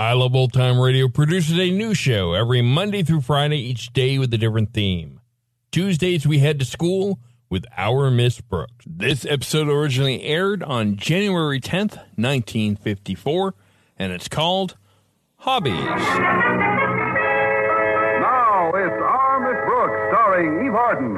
I Love Old Time Radio produces a new show every Monday through Friday, each day with a different theme. Tuesdays, we head to school with Our Miss Brooks. This episode originally aired on January 10th, 1954, and it's called Hobbies. Now it's Our Miss Brooks, starring Eve Arden.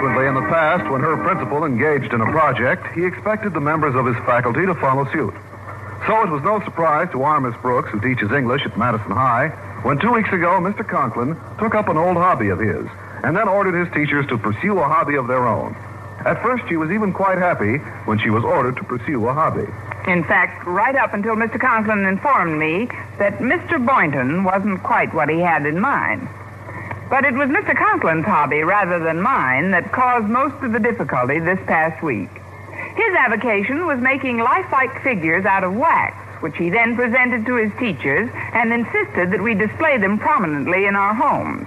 Frequently in the past, when her principal engaged in a project, he expected the members of his faculty to follow suit. So it was no surprise to our Miss Brooks, who teaches English at Madison High, when two weeks ago Mr. Conklin took up an old hobby of his and then ordered his teachers to pursue a hobby of their own. At first, she was even quite happy when she was ordered to pursue a hobby. In fact, right up until Mr. Conklin informed me that Mr. Boynton wasn't quite what he had in mind. But it was Mr. Conklin's hobby rather than mine that caused most of the difficulty this past week. His avocation was making lifelike figures out of wax, which he then presented to his teachers and insisted that we display them prominently in our homes.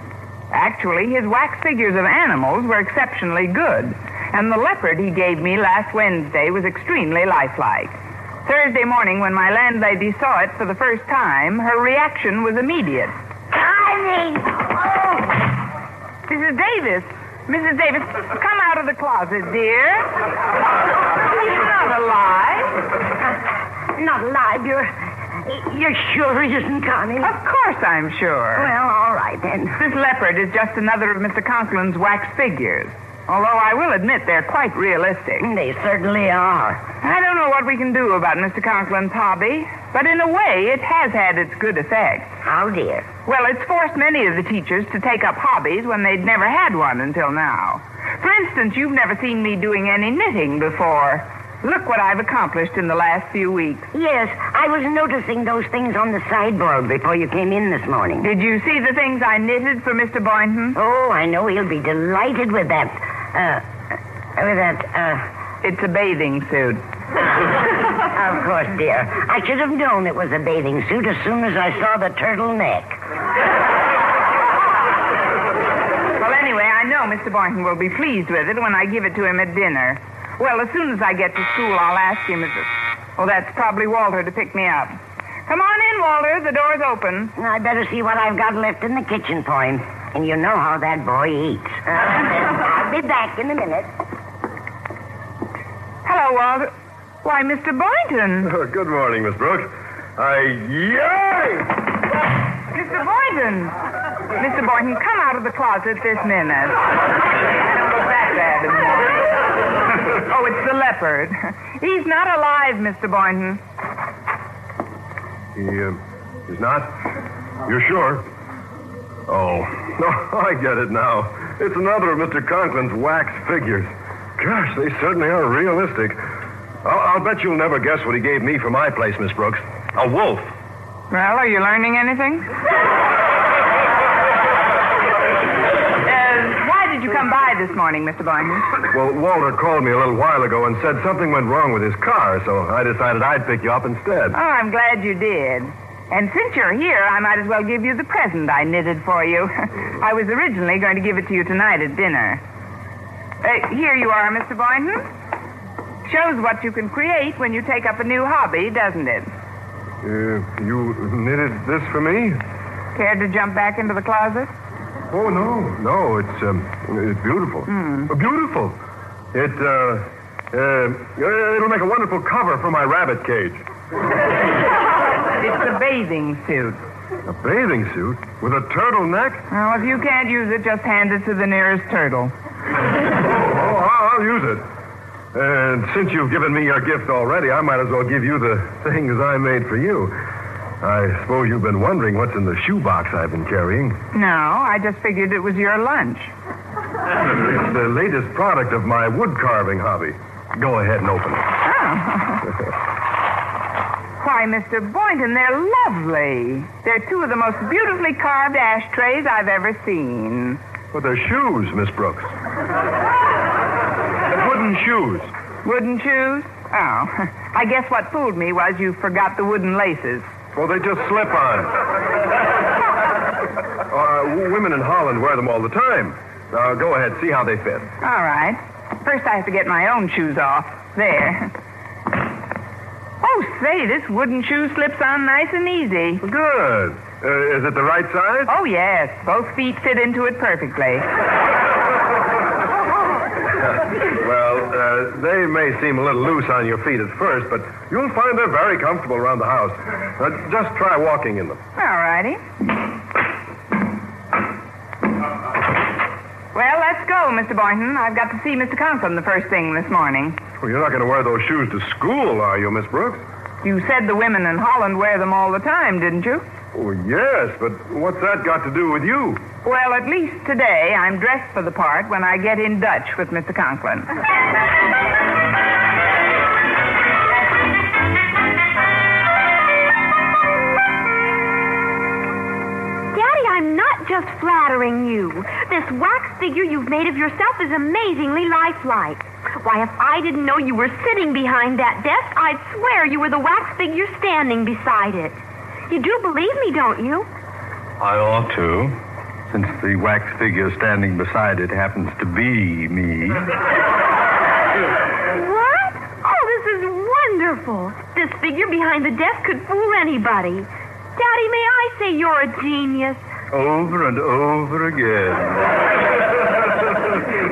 Actually, his wax figures of animals were exceptionally good, and the leopard he gave me last Wednesday was extremely lifelike. Thursday morning, when my landlady saw it for the first time, her reaction was immediate. Connie! Oh! Mrs. Davis, Mrs. Davis, come out of the closet, dear. He's not alive. Uh, not alive, you're. You're sure he isn't, Connie? Of course I'm sure. Well, all right then. This leopard is just another of Mr. Conklin's wax figures. Although I will admit they're quite realistic. They certainly are. I don't know what we can do about Mr. Conklin's hobby, but in a way it has had its good effects. How, dear? Well, it's forced many of the teachers to take up hobbies when they'd never had one until now. For instance, you've never seen me doing any knitting before. Look what I've accomplished in the last few weeks. Yes, I was noticing those things on the sideboard before you came in this morning. Did you see the things I knitted for Mr. Boynton? Oh, I know he'll be delighted with that. Uh, with that, uh. It's a bathing suit. of course, dear. I should have known it was a bathing suit as soon as I saw the turtleneck. Well, anyway, I know Mr. Boynton will be pleased with it when I give it to him at dinner. Well, as soon as I get to school, I'll ask him if it... Oh, that's probably Walter to pick me up. Come on in, Walter. The door's open. I better see what I've got left in the kitchen for him. And you know how that boy eats. I'll be back in a minute. Hello, Walter. Why, Mr. Boynton. Oh, good morning, Miss Brooks. I. Yay! Mr. Boynton. Mr. Boynton, come out of the closet this minute. I don't look that bad oh, it's the leopard. He's not alive, Mr. Boynton. He, uh, he's not? You're sure? Oh, no, I get it now. It's another of Mr. Conklin's wax figures. Gosh, they certainly are realistic. I'll, I'll bet you'll never guess what he gave me for my place, Miss Brooks. A wolf. Well, are you learning anything? Uh, why did you come by this morning, Mr. Boynton? Well, Walter called me a little while ago and said something went wrong with his car, so I decided I'd pick you up instead. Oh, I'm glad you did. And since you're here, I might as well give you the present I knitted for you. I was originally going to give it to you tonight at dinner. Uh, here you are, Mr. Boynton. Shows what you can create when you take up a new hobby, doesn't it? Uh, you knitted this for me? Care to jump back into the closet? Oh, no, no, it's, um, it's beautiful. Uh, Beautiful. It, uh, uh, it'll make a wonderful cover for my rabbit cage. It's a bathing suit. A bathing suit with a turtleneck? Well, if you can't use it, just hand it to the nearest turtle. Oh, I'll use it. And since you've given me your gift already, I might as well give you the things I made for you. I suppose you've been wondering what's in the shoebox I've been carrying. No, I just figured it was your lunch. It's the latest product of my wood carving hobby. Go ahead and open it. Oh. Why, Mr. Boynton, they're lovely. They're two of the most beautifully carved ashtrays I've ever seen. But they're shoes, Miss Brooks. They're wooden shoes. Wooden shoes? Oh, I guess what fooled me was you forgot the wooden laces. Well, they just slip on. Uh, women in Holland wear them all the time. Now, go ahead, see how they fit. All right. First, I have to get my own shoes off. There. Oh, say, this wooden shoe slips on nice and easy. Good. Uh, is it the right size? Oh, yes. Both feet fit into it perfectly. Well, uh, they may seem a little loose on your feet at first, but you'll find they're very comfortable around the house. Uh, just try walking in them. All righty. Well, let's go, Mr. Boynton. I've got to see Mr. Conklin the first thing this morning. Well, you're not going to wear those shoes to school, are you, Miss Brooks? You said the women in Holland wear them all the time, didn't you? Oh, yes, but what's that got to do with you? Well, at least today I'm dressed for the part when I get in Dutch with Mr. Conklin. Not just flattering you. This wax figure you've made of yourself is amazingly lifelike. Why, if I didn't know you were sitting behind that desk, I'd swear you were the wax figure standing beside it. You do believe me, don't you? I ought to, since the wax figure standing beside it happens to be me. What? Oh, this is wonderful. This figure behind the desk could fool anybody. Daddy, may I say you're a genius? Over and over again.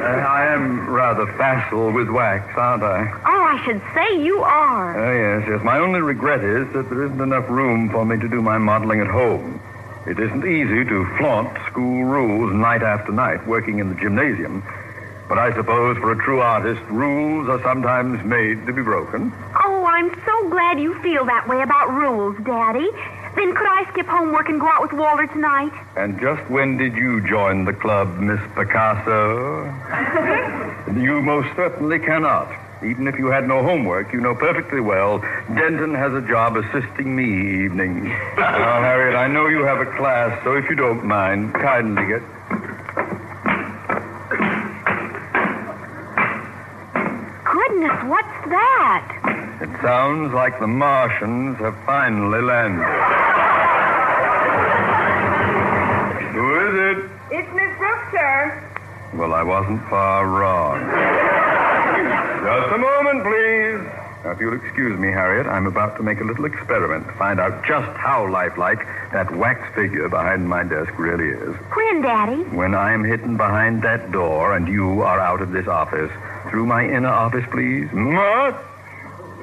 Uh, I am rather facile with wax, aren't I? Oh, I should say you are. Oh, yes, yes. My only regret is that there isn't enough room for me to do my modeling at home. It isn't easy to flaunt school rules night after night working in the gymnasium. But I suppose for a true artist, rules are sometimes made to be broken. Oh, I'm so glad you feel that way about rules, Daddy. Then could I skip homework and go out with Walter tonight? And just when did you join the club, Miss Picasso? you most certainly cannot. Even if you had no homework, you know perfectly well Denton has a job assisting me evenings. now, Harriet, I know you have a class, so if you don't mind, kindly get. Goodness, what's that? It sounds like the Martians have finally landed. Who is it? It's Miss Brooks, sir. Well, I wasn't far wrong. Just a moment, please. Now, if you'll excuse me, Harriet, I'm about to make a little experiment to find out just how lifelike that wax figure behind my desk really is. When, Daddy? When I am hidden behind that door and you are out of this office, through my inner office, please. What?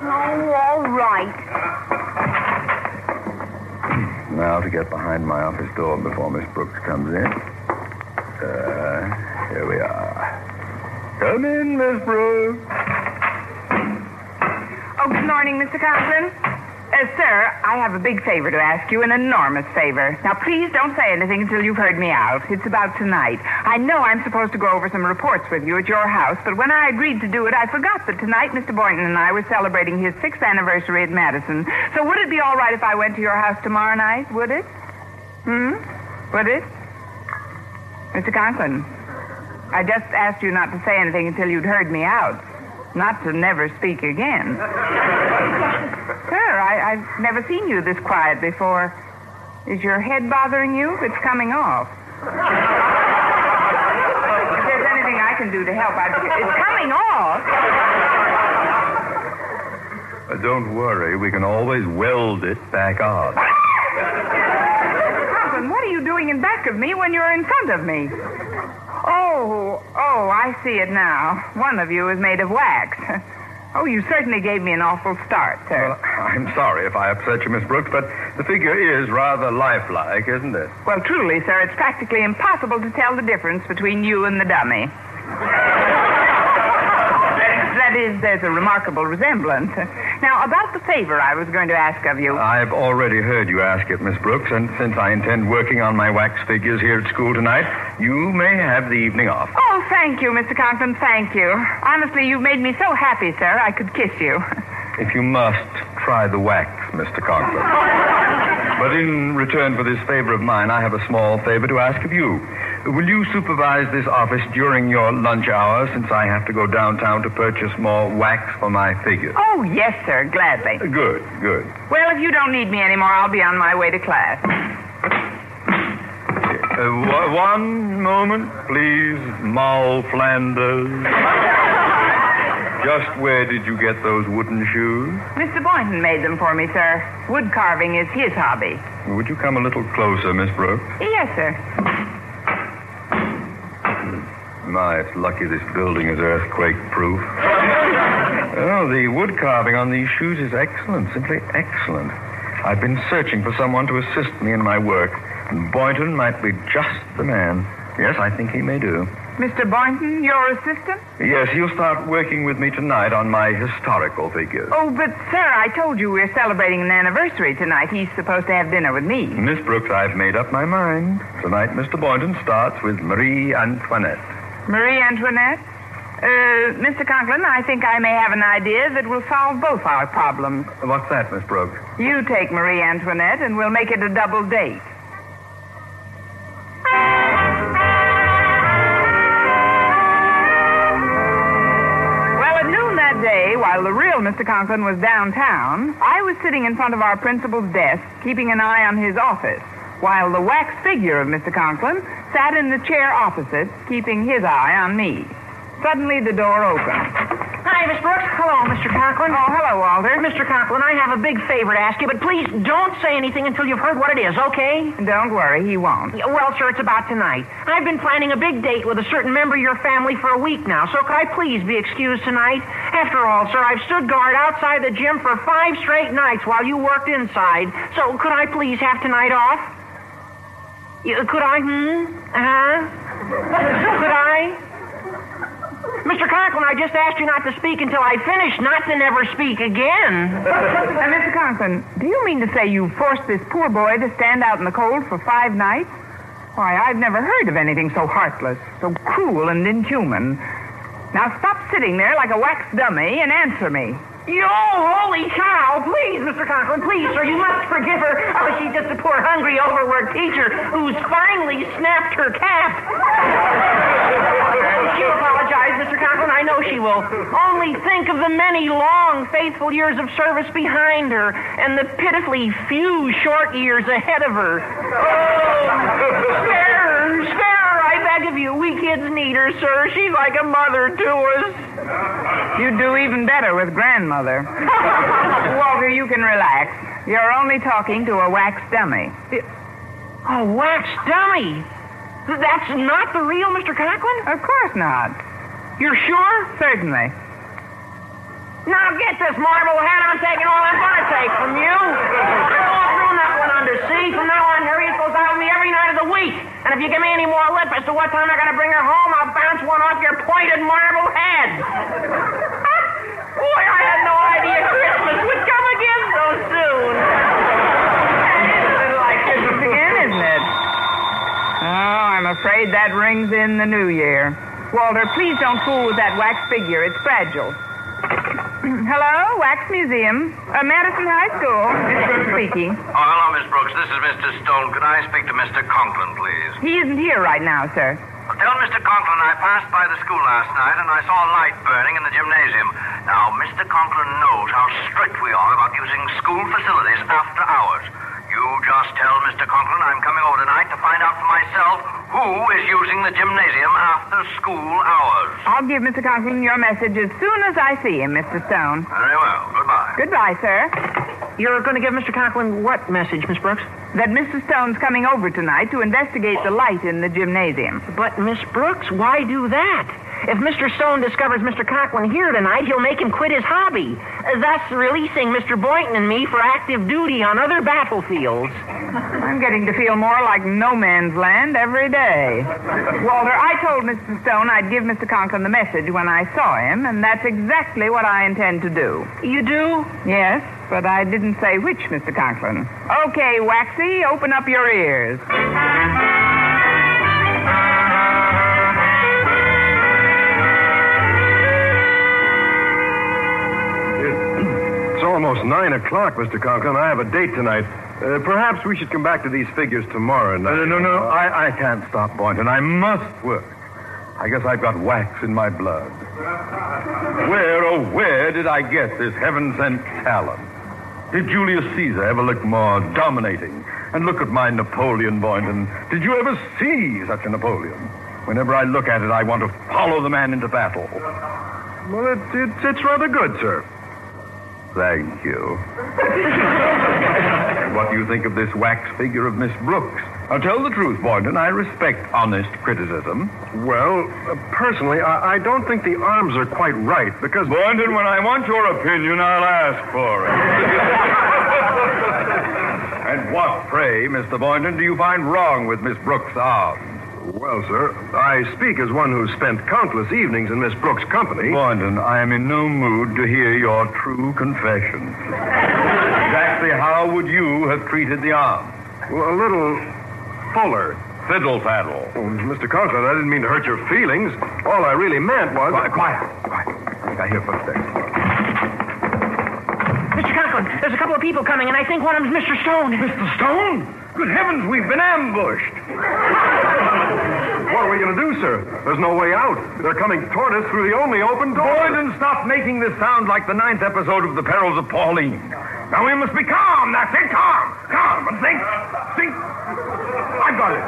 Oh, all right. Now to get behind my office door before Miss Brooks comes in. Uh, here we are. Come in, Miss Brooks. Oh, good morning, Mr. Conklin. Uh, sir, I have a big favor to ask you, an enormous favor. Now, please don't say anything until you've heard me out. It's about tonight. I know I'm supposed to go over some reports with you at your house, but when I agreed to do it, I forgot that tonight Mr. Boynton and I were celebrating his sixth anniversary at Madison. So would it be all right if I went to your house tomorrow night? Would it? Hmm? Would it? Mr. Conklin, I just asked you not to say anything until you'd heard me out. Not to never speak again. Sir, I, I've never seen you this quiet before. Is your head bothering you? It's coming off. if there's anything I can do to help, I'd. It's coming off? Uh, don't worry, we can always weld it back on. Conklin, what are you doing in back of me when you're in front of me? Oh, oh, I see it now. One of you is made of wax. Oh, you certainly gave me an awful start, sir. Well, I'm sorry if I upset you, Miss Brooks, but the figure is rather lifelike, isn't it? Well, truly, sir, it's practically impossible to tell the difference between you and the dummy. that is, there's a remarkable resemblance. Now, about the favor I was going to ask of you. I've already heard you ask it, Miss Brooks, and since I intend working on my wax figures here at school tonight, you may have the evening off. Oh, thank you, Mr. Conklin, thank you. Honestly, you've made me so happy, sir, I could kiss you. If you must, try the wax, Mr. Conklin. but in return for this favor of mine, I have a small favor to ask of you. Will you supervise this office during your lunch hour since I have to go downtown to purchase more wax for my figures? Oh, yes, sir, gladly. Good, good. Well, if you don't need me anymore, I'll be on my way to class. Uh, one moment, please, Moll Flanders. Just where did you get those wooden shoes? Mr. Boynton made them for me, sir. Wood carving is his hobby. Would you come a little closer, Miss Brooks? Yes, sir. My, it's lucky this building is earthquake proof. oh, the wood carving on these shoes is excellent, simply excellent. I've been searching for someone to assist me in my work, and Boynton might be just the man. Yes, I think he may do. Mr. Boynton, your assistant? Yes, he'll start working with me tonight on my historical figures. Oh, but, sir, I told you we're celebrating an anniversary tonight. He's supposed to have dinner with me. Miss Brooks, I've made up my mind. Tonight, Mr. Boynton starts with Marie Antoinette. Marie Antoinette? Uh, Mr. Conklin, I think I may have an idea that will solve both our problems. What's that, Miss Brooks? You take Marie Antoinette, and we'll make it a double date. Well, at noon that day, while the real Mr. Conklin was downtown, I was sitting in front of our principal's desk, keeping an eye on his office, while the wax figure of Mr. Conklin sat in the chair opposite, keeping his eye on me. Suddenly, the door opened. Hi, Miss Brooks. Hello, Mr. Conklin. Oh, hello, Walter. Mr. Conklin, I have a big favor to ask you, but please don't say anything until you've heard what it is, okay? Don't worry, he won't. Yeah, Well, sir, it's about tonight. I've been planning a big date with a certain member of your family for a week now, so could I please be excused tonight? After all, sir, I've stood guard outside the gym for five straight nights while you worked inside, so could I please have tonight off? Could I? Hmm? Uh-huh. could I? Mr. Conklin, I just asked you not to speak until I finish, not to never speak again. Uh, Mr. Conklin, do you mean to say you forced this poor boy to stand out in the cold for five nights? Why, I've never heard of anything so heartless, so cruel and inhuman. Now stop sitting there like a wax dummy and answer me. You holy cow! Please, Mr. Conklin, please, sir, you must forgive her. Oh, she's just a poor, hungry, overworked teacher who's finally snapped her cap. She'll apologize, Mr. Conklin. I know she will. Only think of the many long, faithful years of service behind her and the pitifully few short years ahead of her. Oh, spare her, spare beg of you. We kids need her, sir. She's like a mother to us. You'd do even better with grandmother. Walter, you can relax. You're only talking to a wax dummy. A wax dummy? That's not the real Mr. Conklin? Of course not. You're sure? Certainly. Now get this marble head. I'm taking all I'm going to take from you. That sea. From now on, Harriet goes out with me every night of the week. And if you give me any more lip as to what time I got to bring her home, I'll bounce one off your pointed marble head. Boy, I had no idea Christmas would come again so soon. It's a little like Christmas again, isn't it? Oh, I'm afraid that rings in the new year. Walter, please don't fool with that wax figure. It's fragile. Hello, Wax Museum. Uh, Madison High School. Miss Brooks speaking. Oh, hello, Miss Brooks. This is Mr. Stone. Could I speak to Mr. Conklin, please? He isn't here right now, sir. Well, tell Mr. Conklin I passed by the school last night and I saw a light burning in the gymnasium. Now, Mr. Conklin knows how strict we are about using school facilities after hours. You just tell Mr. Conklin I'm coming over tonight to find out for myself who is using the gymnasium after school hours. I'll give Mr. Conklin your message as soon as I see him, Mr. Stone. Very well. Goodbye. Goodbye, sir. You're going to give Mr. Conklin what message, Miss Brooks? That Mr. Stone's coming over tonight to investigate the light in the gymnasium. But, Miss Brooks, why do that? If Mr. Stone discovers Mr. Conklin here tonight, he'll make him quit his hobby, thus releasing Mr. Boynton and me for active duty on other battlefields. I'm getting to feel more like no man's land every day. Walter, I told Mr. Stone I'd give Mr. Conklin the message when I saw him, and that's exactly what I intend to do. You do? Yes, but I didn't say which, Mr. Conklin. Okay, Waxy, open up your ears. Almost nine o'clock, Mr. Conklin. I have a date tonight. Uh, perhaps we should come back to these figures tomorrow night. No, no, no. I, I can't stop, Boynton. I must work. I guess I've got wax in my blood. Where, oh, where did I get this heaven sent talent? Did Julius Caesar ever look more dominating? And look at my Napoleon, Boynton. Did you ever see such a Napoleon? Whenever I look at it, I want to follow the man into battle. Well, it, it, it's rather good, sir. Thank you. what do you think of this wax figure of Miss Brooks? Now, tell the truth, Boynton. I respect honest criticism. Well, uh, personally, I, I don't think the arms are quite right because. Boynton, when I want your opinion, I'll ask for it. and what, pray, Mr. Boynton, do you find wrong with Miss Brooks' arms? Well, sir, I speak as one who spent countless evenings in Miss Brooks' company. Boynton, I am in no mood to hear your true confession. exactly how would you have treated the arm? Well, a little fuller. Fiddle faddle. Oh, Mr. Conklin, I didn't mean to hurt your feelings. All I really meant was. Quiet, quiet, quiet. I think I hear footsteps. Mr. Conklin, there's a couple of people coming, and I think one of them's Mr. Stone. Mr. Stone? Good heavens, we've been ambushed. What are we going to do, sir? There's no way out. They're coming toward us through the only open door. Boynton, stop making this sound like the ninth episode of The Perils of Pauline. Now we must be calm. That's it, calm. Calm. And think. Think. I've got it.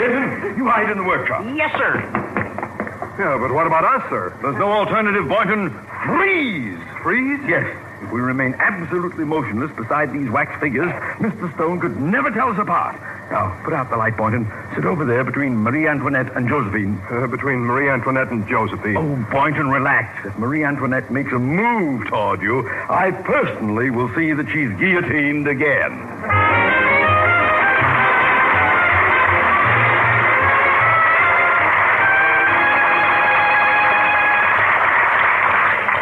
Denton, you hide in the workshop. Yes, sir. Yeah, but what about us, sir? There's no alternative, Boynton. Freeze. Freeze? Yes. If we remain absolutely motionless beside these wax figures, Mr. Stone could never tell us apart. Now, put out the light, Boynton. Sit over there between Marie Antoinette and Josephine. Uh, between Marie Antoinette and Josephine. Oh, Boynton, relax. If Marie Antoinette makes a move toward you, I personally will see that she's guillotined again.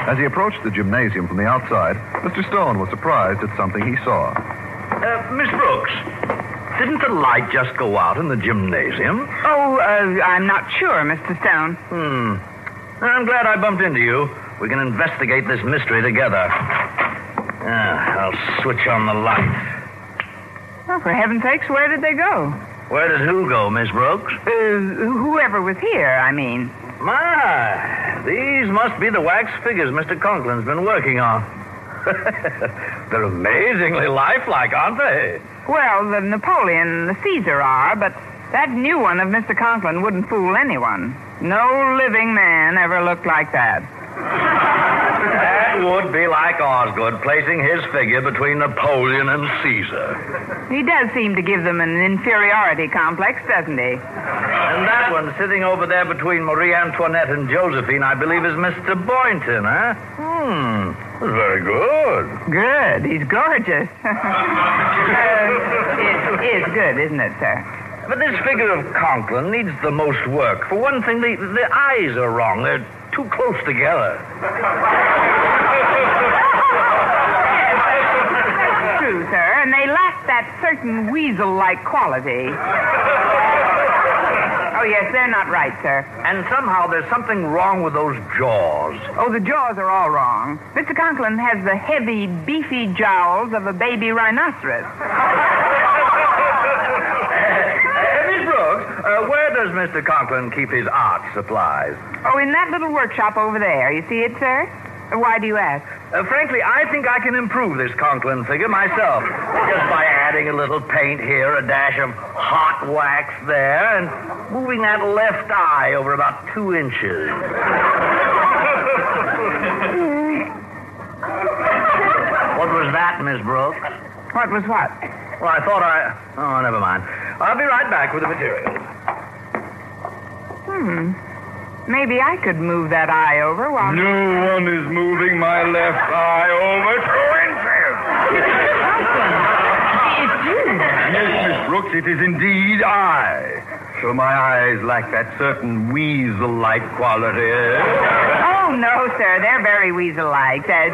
As he approached the gymnasium from the outside, Mr. Stone was surprised at something he saw. Uh, Miss Brooks, didn't the light just go out in the gymnasium? Oh, uh, I'm not sure, Mr. Stone. Hmm. I'm glad I bumped into you. We can investigate this mystery together. Ah, I'll switch on the light. Well, for heaven's sakes, where did they go? Where did who go, Miss Brooks? Uh, whoever was here, I mean. My, these must be the wax figures Mr. Conklin's been working on. They're amazingly lifelike, aren't they? Well, the Napoleon and the Caesar are, but that new one of Mr. Conklin wouldn't fool anyone. No living man ever looked like that. That would be like Osgood placing his figure between Napoleon and Caesar. He does seem to give them an inferiority complex, doesn't he? And that one sitting over there between Marie Antoinette and Josephine, I believe, is Mr. Boynton, huh? Hmm. Very good. Good. He's gorgeous. uh, it is good, isn't it, sir? But this figure of Conklin needs the most work. For one thing, the, the eyes are wrong. They're too close together. That's True, sir, and they lack that certain weasel-like quality. Oh, yes, they're not right, sir. And somehow there's something wrong with those jaws. Oh, the jaws are all wrong. Mr. Conklin has the heavy, beefy jowls of a baby rhinoceros. Miss Brooks, uh, where does Mr. Conklin keep his art supplies? Oh, in that little workshop over there. You see it, sir? Why do you ask? Uh, frankly, I think I can improve this Conklin figure myself. Just by adding a little paint here, a dash of hot wax there, and moving that left eye over about two inches. what was that, Miss Brooks? What was what? Well, I thought I. Oh, never mind. I'll be right back with the materials. Hmm. Maybe I could move that eye over while. No one is moving my left eye over two inches. It's you. Yes, Miss Brooks, it is indeed I. So my eyes lack that certain weasel-like quality. Oh, no, sir. They're very weasel-like. I have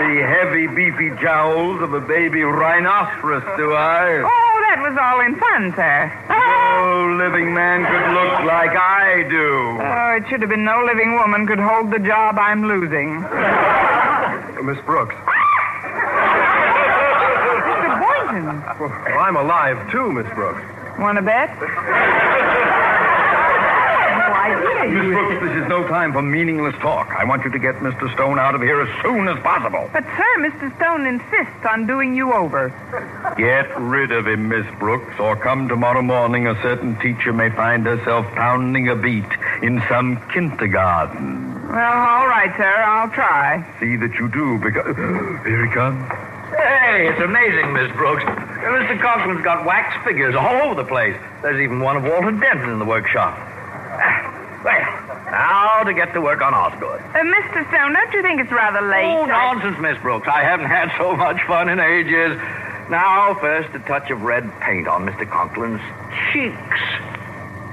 the heavy, beefy jowls of a baby rhinoceros, do I? Oh, was all in fun, sir. No living man could look like I do. Oh, it should have been no living woman could hold the job I'm losing. Miss Brooks. Mr. Boynton. Well, I'm alive, too, Miss Brooks. Want to bet? no. Miss Brooks, this is no time for meaningless talk. I want you to get Mr. Stone out of here as soon as possible. But, sir, Mr. Stone insists on doing you over. Get rid of him, Miss Brooks, or come tomorrow morning a certain teacher may find herself pounding a beat in some kindergarten. Well, all right, sir. I'll try. See that you do, because... Here he comes. Hey, it's amazing, Miss Brooks. Mr. Conklin's got wax figures all over the place. There's even one of Walter Denton in the workshop. Now to get to work on Osgood. Uh, Mr. Stone, don't you think it's rather late? Oh, nonsense, Miss Brooks. I haven't had so much fun in ages. Now, first, a touch of red paint on Mr. Conklin's cheeks.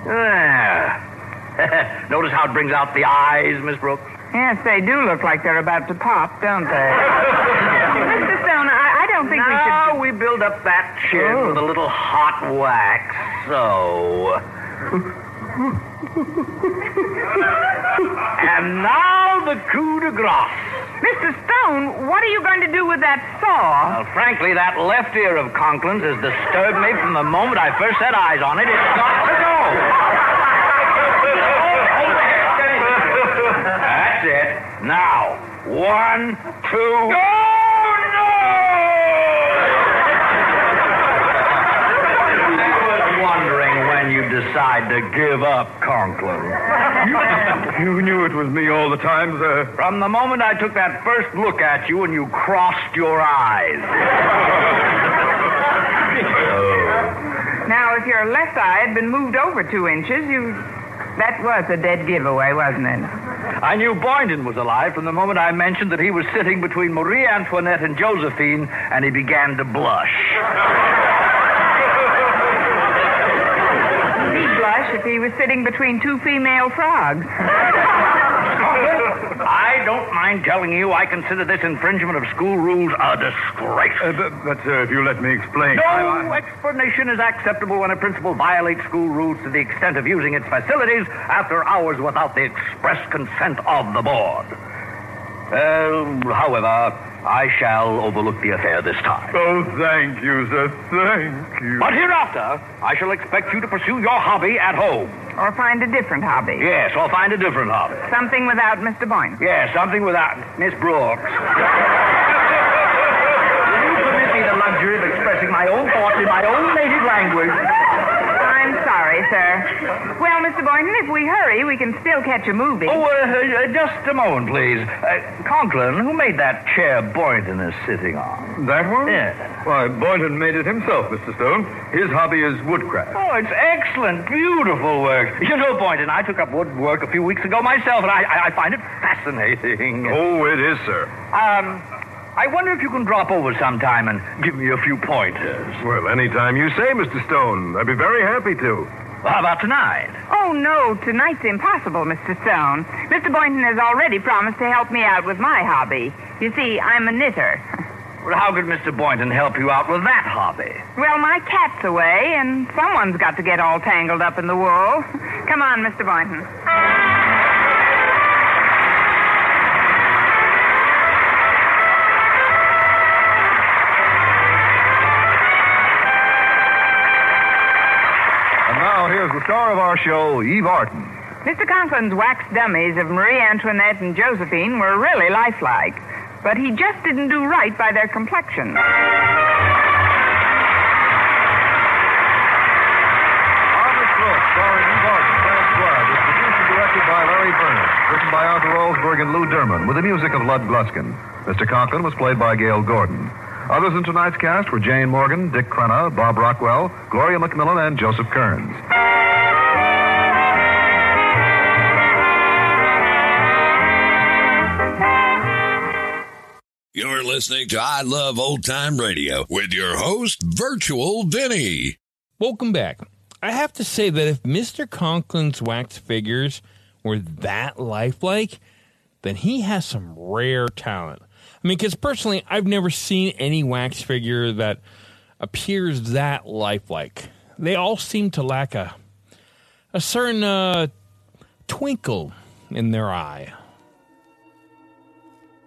There. Notice how it brings out the eyes, Miss Brooks? Yes, they do look like they're about to pop, don't they? Mr. Stone, I, I don't think we should. now we build up that chin Oh. with a little hot wax. So. and now the coup de grace. Mr. Stone, what are you going to do with that saw? Well, frankly, that left ear of Conklin's has disturbed me from the moment I first set eyes on it. It's got to go. That's it. Now, one, two. Wondering when you decide to give up, Conklin. You knew it was me all the time, sir. From the moment I took that first look at you and you crossed your eyes. Now, if your left eye had been moved over two inches, you. That was a dead giveaway, wasn't it? I knew Boynton was alive from the moment I mentioned that he was sitting between Marie Antoinette and Josephine, and he began to blush. He'd blush if he was sitting between two female frogs. I don't mind telling you I consider this infringement of school rules a disgrace. Uh, but, but, sir, if you let me explain. No I- I- explanation is acceptable when a principal violates school rules to the extent of using its facilities after hours without the express consent of the board. Uh, however, I shall overlook the affair this time. Oh, thank you, sir. Thank you. But hereafter, I shall expect you to pursue your hobby at home. Or find a different hobby. Yes, or find a different hobby. Something without Mr. Boynton. Yes, something without Miss Brooks. Will you permit me the luxury of expressing my own thoughts in my own native language? I'm sorry, sir. Well, Mr. Boynton, if we hurry, we can still catch a movie. Oh, uh, uh, just a moment, please. Uh, Conklin, who made that chair Boynton is sitting on? That one? Yes. Why, Boynton made it himself, Mr. Stone. His hobby is woodcraft. Oh, it's excellent, beautiful work. You know, Boynton, I took up woodwork a few weeks ago myself, and I, I, I find it fascinating. Oh, it is, sir. Um, I wonder if you can drop over sometime and give me a few pointers. Well, any time you say, Mr. Stone. I'd be very happy to. How about tonight? Oh, no, tonight's impossible, Mr. Stone. Mr. Boynton has already promised to help me out with my hobby. You see, I'm a knitter. Well, how could Mr. Boynton help you out with that hobby? Well, my cat's away, and someone's got to get all tangled up in the wool. Come on, Mr. Boynton. Star of our show, Eve Arden. Mr. Conklin's wax dummies of Marie Antoinette and Josephine were really lifelike, but he just didn't do right by their complexion. Our Miss Brooks, starring Eve Arden, Clarence Blood, is produced and directed by Larry Berns. Written by Arthur Alsberg and Lou Derman, with the music of Lud Gluskin. Mr. Conklin was played by Gale Gordon. Others in tonight's cast were Jane Morgan, Dick Crenna, Bob Rockwell, Gloria McMillan, and Joseph Kearns. Listening to I Love Old Time Radio with your host, Virtual Vinny. Welcome back. I have to say that if Mr. Conklin's wax figures were that lifelike, then he has some rare talent. I mean, because personally, I've never seen any wax figure that appears that lifelike. They all seem to lack a a certain uh, twinkle in their eye.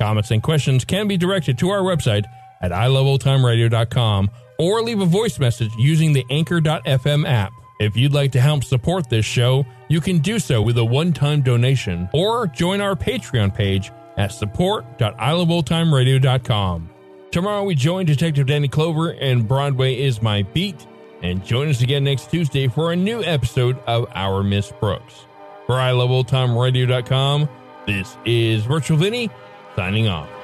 Comments and questions can be directed to our website at iloveoldtimeradio.com or leave a voice message using the Anchor.fm app. If you'd like to help support this show, you can do so with a one-time donation or join our Patreon page at support.iloveoldtimeradio.com. Tomorrow we join Detective Danny Clover and Broadway is my beat. And join us again next Tuesday for a new episode of Our Miss Brooks. For iLoveOldTimeRadio.com, this is Virtual Vinny signing off.